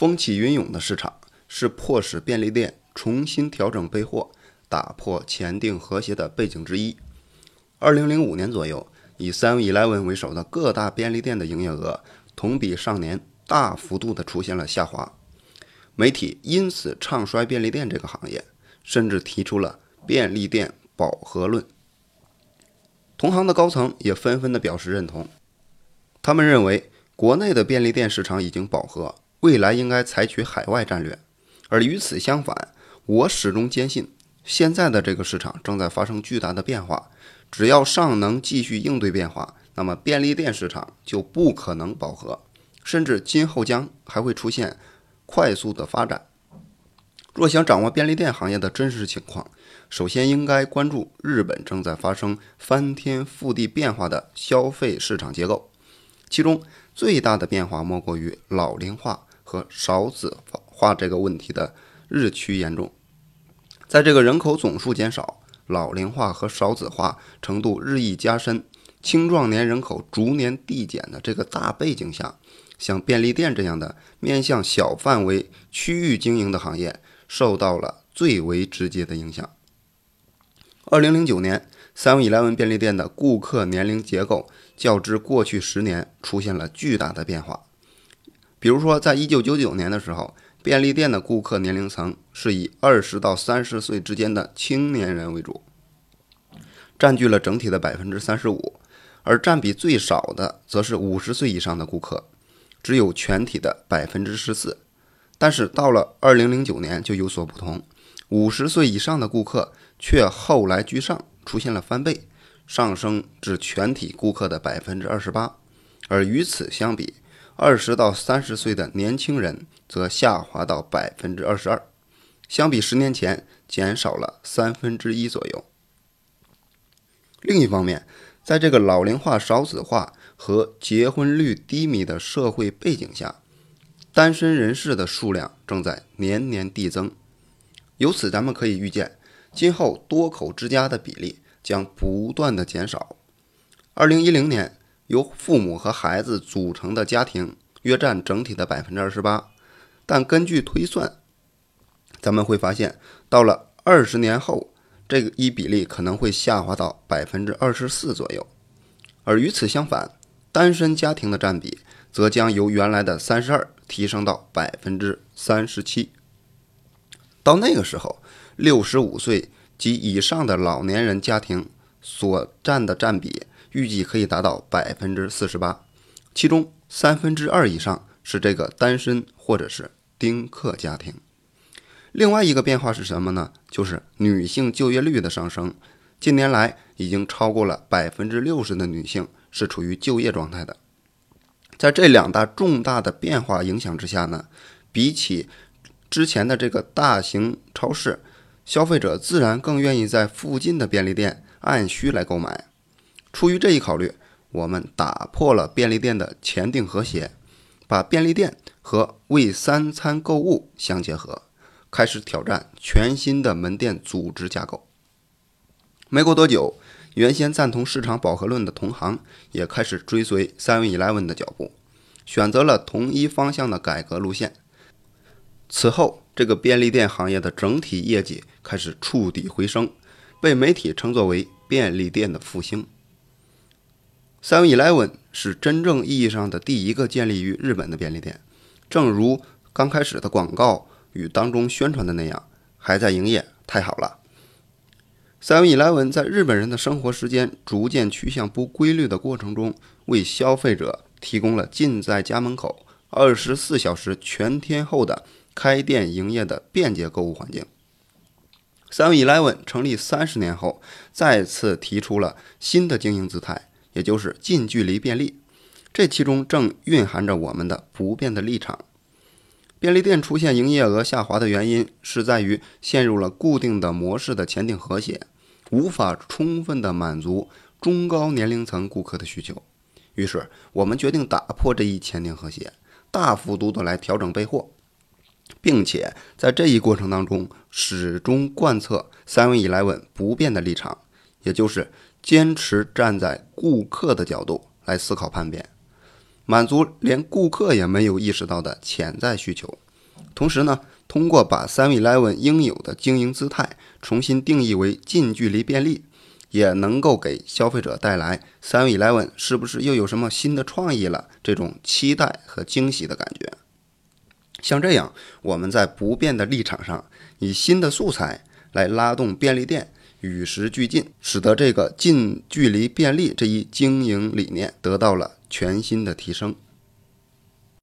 风起云涌的市场是迫使便利店重新调整备货、打破前定和谐的背景之一。二零零五年左右，以 Seven Eleven 为首的各大便利店的营业额同比上年大幅度的出现了下滑，媒体因此唱衰便利店这个行业，甚至提出了便利店饱和论。同行的高层也纷纷的表示认同，他们认为国内的便利店市场已经饱和，未来应该采取海外战略。而与此相反，我始终坚信，现在的这个市场正在发生巨大的变化，只要尚能继续应对变化，那么便利店市场就不可能饱和，甚至今后将还会出现快速的发展。若想掌握便利店行业的真实情况，首先应该关注日本正在发生翻天覆地变化的消费市场结构，其中最大的变化莫过于老龄化和少子化这个问题的日趋严重。在这个人口总数减少、老龄化和少子化程度日益加深、青壮年人口逐年递减的这个大背景下，像便利店这样的面向小范围区域经营的行业。受到了最为直接的影响。二零零九年，Seven Eleven 便利店的顾客年龄结构较之过去十年出现了巨大的变化。比如说，在一九九九年的时候，便利店的顾客年龄层是以二十到三十岁之间的青年人为主，占据了整体的百分之三十五，而占比最少的则是五十岁以上的顾客，只有全体的百分之十四。但是到了二零零九年就有所不同，五十岁以上的顾客却后来居上，出现了翻倍，上升至全体顾客的百分之二十八。而与此相比，二十到三十岁的年轻人则下滑到百分之二十二，相比十年前减少了三分之一左右。另一方面，在这个老龄化、少子化和结婚率低迷的社会背景下。单身人士的数量正在年年递增，由此咱们可以预见，今后多口之家的比例将不断的减少。二零一零年，由父母和孩子组成的家庭约占整体的百分之二十八，但根据推算，咱们会发现，到了二十年后，这个一比例可能会下滑到百分之二十四左右。而与此相反，单身家庭的占比则将由原来的三十二。提升到百分之三十七。到那个时候，六十五岁及以上的老年人家庭所占的占比预计可以达到百分之四十八，其中三分之二以上是这个单身或者是丁克家庭。另外一个变化是什么呢？就是女性就业率的上升。近年来，已经超过了百分之六十的女性是处于就业状态的。在这两大重大的变化影响之下呢，比起之前的这个大型超市，消费者自然更愿意在附近的便利店按需来购买。出于这一考虑，我们打破了便利店的前定和谐，把便利店和为三餐购物相结合，开始挑战全新的门店组织架构。没过多久。原先赞同市场饱和论的同行也开始追随 Seven Eleven 的脚步，选择了同一方向的改革路线。此后，这个便利店行业的整体业绩开始触底回升，被媒体称作为“便利店的复兴”。Seven Eleven 是真正意义上的第一个建立于日本的便利店，正如刚开始的广告语当中宣传的那样，还在营业，太好了。Seven Eleven 在日本人的生活时间逐渐趋向不规律的过程中，为消费者提供了近在家门口、二十四小时全天候的开店营业的便捷购物环境。Seven Eleven 成立三十年后，再次提出了新的经营姿态，也就是近距离便利。这其中正蕴含着我们的不变的立场。便利店出现营业额下滑的原因，是在于陷入了固定的模式的前定和谐，无法充分的满足中高年龄层顾客的需求。于是，我们决定打破这一前定和谐，大幅度的来调整备货，并且在这一过程当中，始终贯彻 Seven Eleven 不变的立场，也就是坚持站在顾客的角度来思考判别。满足连顾客也没有意识到的潜在需求，同时呢，通过把 Seven Eleven 应有的经营姿态重新定义为近距离便利，也能够给消费者带来 Seven Eleven 是不是又有什么新的创意了这种期待和惊喜的感觉。像这样，我们在不变的立场上，以新的素材来拉动便利店与时俱进，使得这个近距离便利这一经营理念得到了全新的提升。